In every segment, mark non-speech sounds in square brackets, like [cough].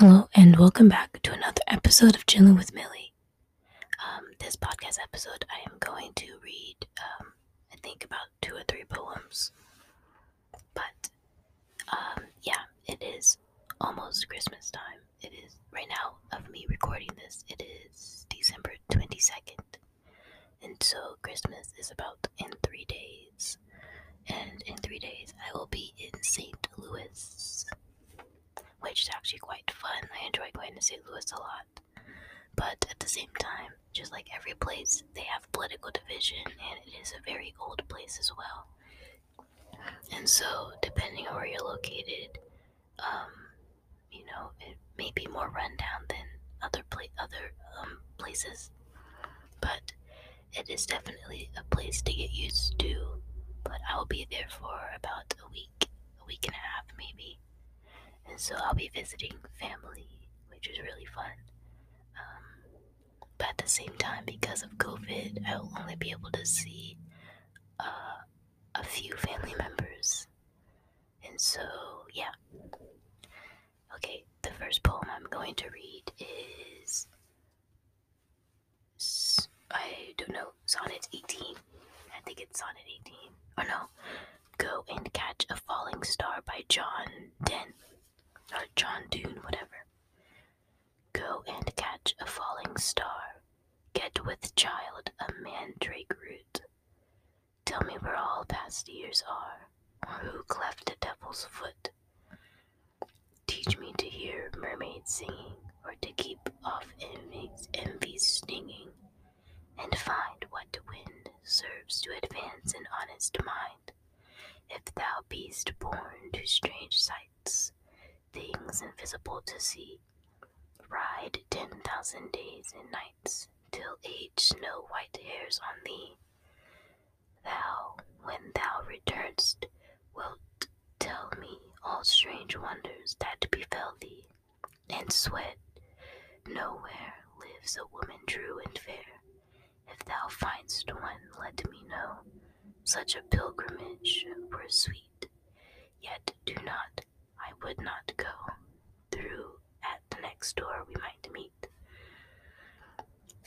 Hello, and welcome back to another episode of Chilling with Millie. Um, this podcast episode, I am going to read, um, I think, about two or three poems. But, um, yeah, it is almost Christmas time. It is, right now, of me recording this, it is December 22nd. And so, Christmas is about in three days. And in three days, I will be in St. Louis which is actually quite to St. Louis a lot. But at the same time, just like every place, they have political division, and it is a very old place as well. And so, depending on where you're located, um, you know, it may be more rundown than other pla- other um, places. But it is definitely a place to get used to. But I will be there for about a week, a week and a half maybe and so I'll be visiting family, which is really fun. Um, but at the same time, because of COVID, I'll only be able to see uh, a few family members. And so, yeah. Okay, the first poem I'm going to read is. I don't know, Sonnet 18. I think it's Sonnet 18. Or no, Go and Catch a Falling Star by John Donne or John Dune, whatever. Go and catch a falling star. Get with child a mandrake root. Tell me where all past years are, or who cleft the devil's foot. Teach me to hear mermaids singing, or to keep off envy's, stinging, and find what wind serves to advance an honest mind. If thou beest born to strange sights, things invisible to see. Ride ten thousand days and nights, till age snow white hairs on thee. Thou, when thou returnest, wilt tell me all strange wonders that befell thee, and sweat nowhere lives a woman true and fair. If thou find'st one, let me know. Such a pilgrimage were sweet, yet do not I would not go next door we might meet.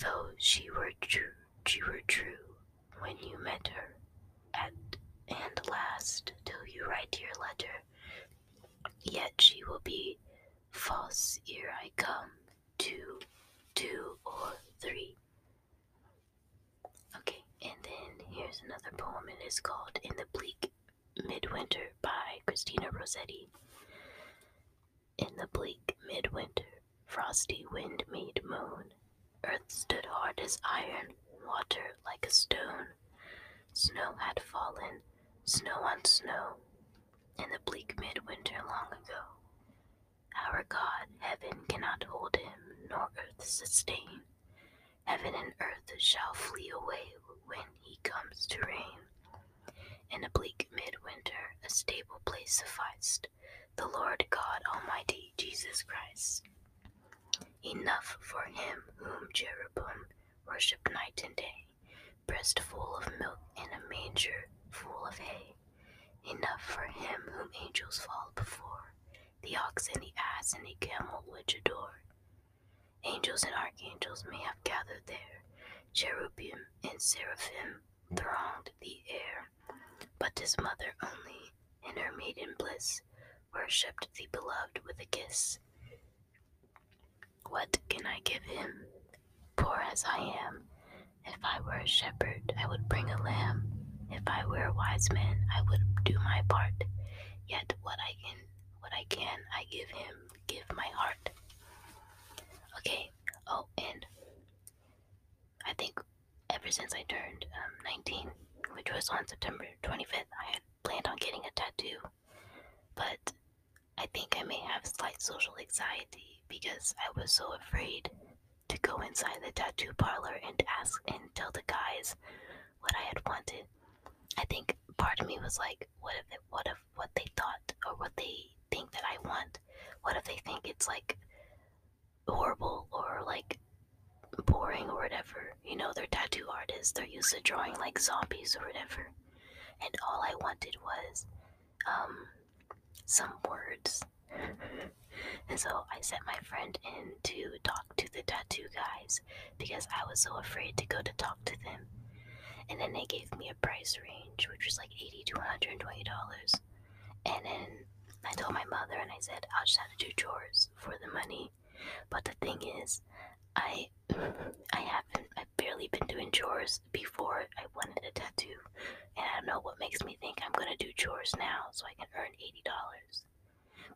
Though she were true, she were true when you met her at and last till you write your letter. Yet she will be false ere I come two, two or three. Okay, and then here's another poem. It is called In the Bleak Midwinter by Christina Rossetti. In the bleak midwinter, frosty wind made moan. Earth stood hard as iron, water like a stone. Snow had fallen, snow on snow, in the bleak midwinter long ago. Our God, heaven cannot hold him, nor earth sustain. Heaven and earth shall flee away when he comes to reign. In a bleak midwinter, a stable place sufficed the Lord God Almighty Jesus Christ. Enough for him whom cherubim worship night and day, breast full of milk and a manger full of hay. Enough for him whom angels fall before, the ox and the ass and the camel which adore. Angels and archangels may have gathered there, cherubim and seraphim thronged the air, but his mother only, in her maiden bliss, worshipped the beloved with a kiss. What can I give him, poor as I am? If I were a shepherd, I would bring a lamb. If I were a wise man, I would do my part. Yet what I can, what I can, I give him, give my heart. Okay. Oh, and I think ever since I turned um, 19, which was on September 25th, I had planned on getting a tattoo, but I think I may have slight social anxiety because I was so afraid to go inside the tattoo parlor and ask and tell the guys what I had wanted. I think part of me was like, what if, it, what if, what they thought or what they think that I want? What if they think it's like horrible or like boring or whatever? You know, they're tattoo artists. They're used to drawing like zombies or whatever. And all I wanted was, um, some words. [laughs] And so I sent my friend in to talk to the tattoo guys because I was so afraid to go to talk to them. And then they gave me a price range, which was like eighty to one hundred and twenty dollars. And then I told my mother, and I said I'll just have to do chores for the money. But the thing is, I I haven't I've barely been doing chores before I wanted a tattoo, and I don't know what makes me think I'm gonna do chores now so I can earn eighty dollars.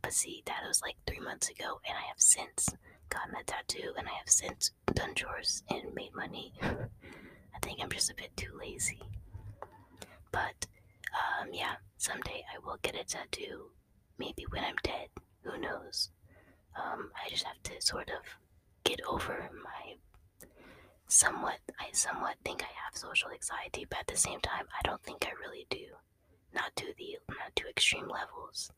But see, that was like three months ago, and I have since gotten a tattoo, and I have since done chores and made money. [laughs] I think I'm just a bit too lazy. But um, yeah, someday I will get a tattoo. Maybe when I'm dead. Who knows? Um, I just have to sort of get over my somewhat. I somewhat think I have social anxiety, but at the same time, I don't think I really do. Not to the not to extreme levels.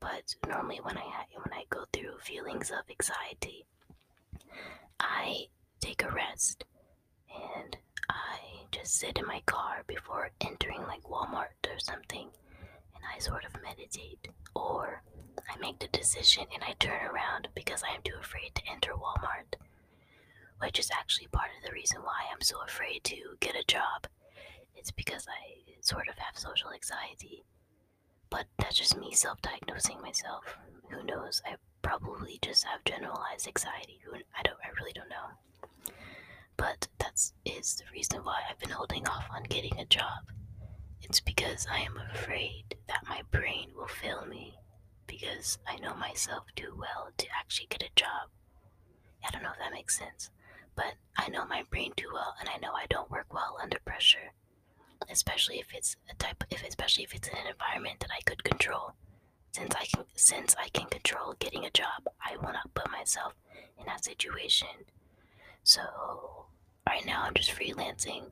But normally, when I when I go through feelings of anxiety, I take a rest and I just sit in my car before entering like Walmart or something and I sort of meditate. Or I make the decision and I turn around because I am too afraid to enter Walmart. Which is actually part of the reason why I'm so afraid to get a job. It's because I sort of have social anxiety. But that's just me self diagnosing myself. Who knows? I probably just have generalized anxiety. Who I don't I really don't know. But that's the reason why I've been holding off on getting a job. It's because I am afraid that my brain will fail me because I know myself too well to actually get a job. I don't know if that makes sense, but I know my brain too well and I know I don't work well under pressure. Especially if it's a type if especially if it's in an environment that I could control. Since I can since I can control getting a job, I will not put myself in that situation. So right now I'm just freelancing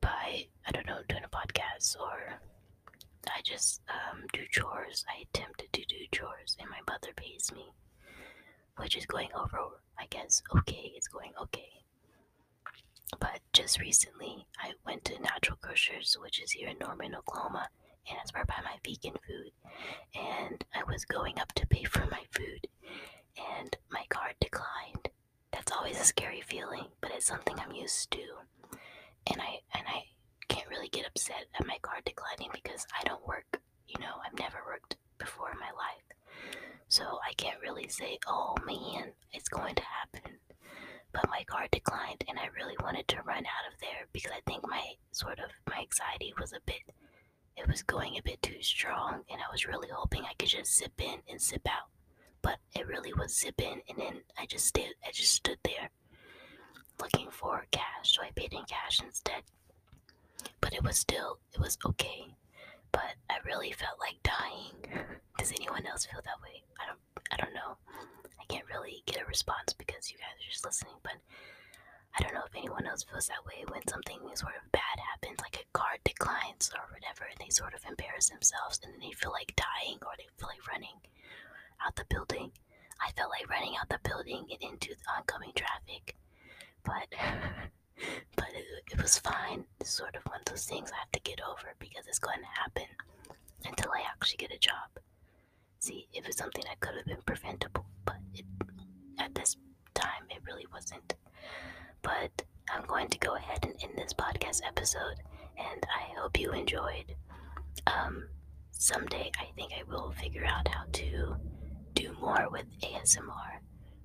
by I don't know doing a podcast or I just um, do chores. I attempted to do chores and my mother pays me, which is going over. I guess okay, it's going okay. But just recently, I went to Natural Grocers, which is here in Norman, Oklahoma, and it's where I buy my vegan food. And I was going up to pay for my food, and my card declined. That's always a scary feeling, but it's something I'm used to. And I and I can't really get upset at my card declining because I don't work. You know, I've never worked before in my life. So I can't really say, oh man, it's going to happen. But my card declined and I really wanted to run out of there because I think my sort of my anxiety was a bit it was going a bit too strong and I was really hoping I could just zip in and zip out. But it really was zip in and then I just stayed I just stood there looking for cash, so I paid in cash instead. But it was still it was okay. But I really felt like dying. [laughs] Does anyone else feel that way? I don't I don't know. I can't really get a response because you guys are just listening, but I don't know if anyone else feels that way when something sort of bad happens, like a card declines or whatever, and they sort of embarrass themselves and then they feel like dying or they feel like running out the building. I felt like running out the building and into the oncoming traffic, but [laughs] but it, it was fine. It's sort of one of those things I have to get over because it's going to happen until I actually get a job. See, it was something that could have been preventable, but it, at this time it really wasn't. But I'm going to go ahead and end this podcast episode, and I hope you enjoyed. Um, someday I think I will figure out how to do more with ASMR,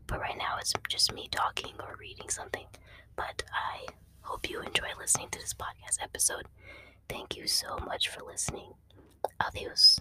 but right now it's just me talking or reading something. But I hope you enjoy listening to this podcast episode. Thank you so much for listening. Adios.